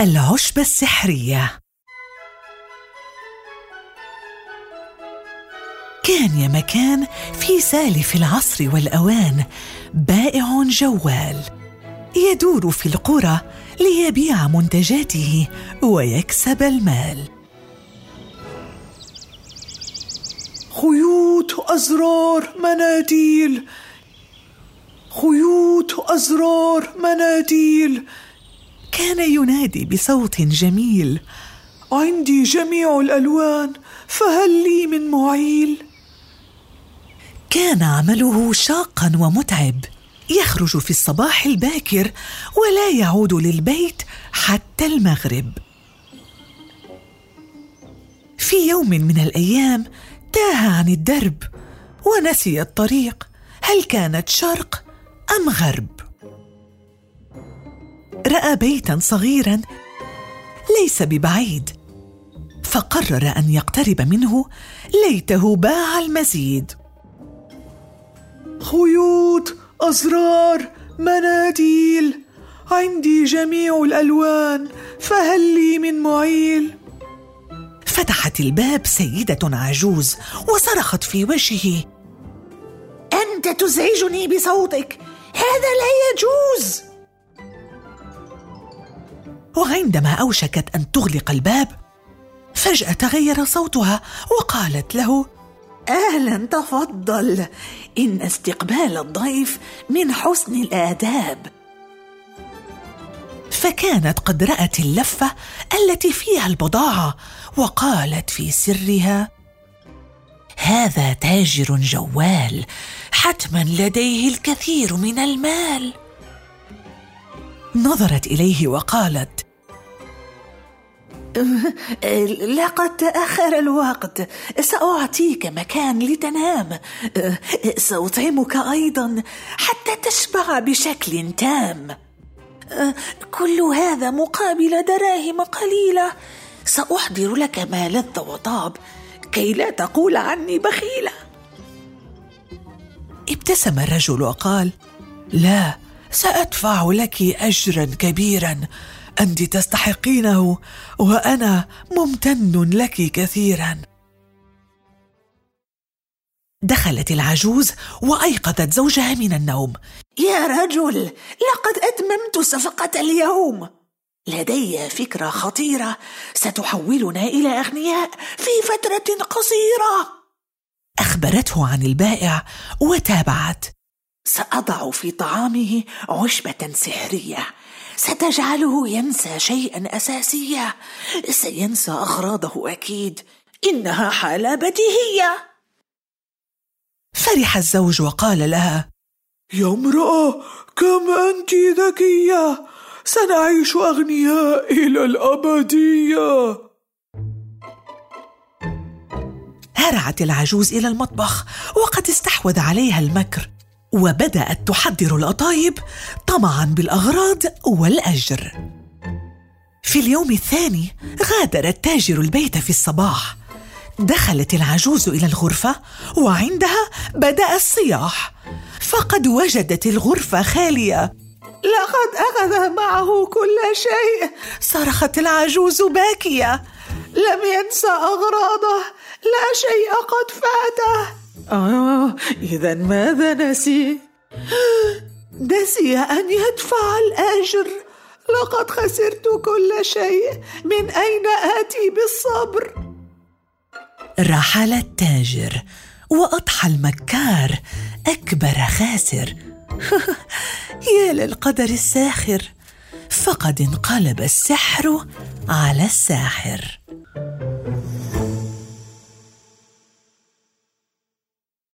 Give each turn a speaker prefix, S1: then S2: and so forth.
S1: العشبة السحرية. كان يا مكان في سالف العصر والأوان بائع جوال يدور في القرى ليبيع منتجاته ويكسب المال.
S2: خيوط أزرار مناديل خيوط أزرار مناديل.
S1: كان ينادي بصوت جميل.
S2: عندي جميع الألوان فهل لي من معيل؟
S1: كان عمله شاقا ومتعب. يخرج في الصباح الباكر ولا يعود للبيت حتى المغرب. في يوم من الأيام تاه عن الدرب ونسي الطريق هل كانت شرق أم غرب؟ رأى بيتا صغيرا ليس ببعيد. فقرر أن يقترب منه ليته باع المزيد.
S2: خيوط أزرار مناديل عندي جميع الألوان فهل لي من معيل؟
S1: فتحت الباب سيدة عجوز وصرخت في وجهه.
S3: أنت تزعجني بصوتك هذا لا يجوز.
S1: وعندما أوشكت أن تغلق الباب فجأة تغير صوتها وقالت له
S3: أهلا تفضل. إن استقبال الضيف من حسن الآداب.
S1: فكانت قد رأت اللفة التي فيها البضاعة وقالت في سرها هذا تاجر جوال حتما لديه الكثير من المال. نظرت إليه وقالت
S3: لقد تاخر الوقت. سأعطيك مكان لتنام. سأطعمك أيضا حتى تشبع بشكل تام. كل هذا مقابل دراهم قليلة. سأحضر لك ما لذ وطاب. كي لا تقول عني بخيلة.
S1: ابتسم الرجل وقال لا سأدفع لك اجرا كبيرا. أنت تستحقينه وأنا ممتن لك كثيرا. دخلت العجوز وأيقظت زوجها من النوم.
S3: يا رجل لقد أتممت صفقة اليوم. لدي فكرة خطيرة ستحولنا إلى أغنياء في فترة قصيرة.
S1: أخبرته عن البائع وتابعت.
S3: سأضع في طعامه عشبة سحرية. ستجعله ينسى شيئا اساسيا. سينسى أغراضه أكيد. إنها حالة بديهية.
S1: فرح الزوج وقال لها
S2: يا امرأة كم أنت ذكية؟ سنعيش أغنياء إلى الأبدية.
S1: هرعت العجوز إلى المطبخ وقد استحوذ عليها المكر. وبدأت تحضر القطايب طمعا بالأغراض والأجر. في اليوم الثاني غادر التاجر البيت في الصباح. دخلت العجوز إلى الغرفة وعندها بدأ الصياح. فقد وجدت الغرفة خالية.
S3: لقد أخذ معه كل شيء.
S1: صرخت العجوز باكية.
S3: لم ينسى أغراضه. لا شيء قد فاته.
S2: آه إذا ماذا نسي؟
S3: نسي أن يدفع الأجر. لقد خسرت كل شيء. من أين آتي بالصبر؟
S1: رحل التاجر وأضحى المكار. أكبر خاسر. يا للقدر الساخر. فقد انقلب السحر على الساحر.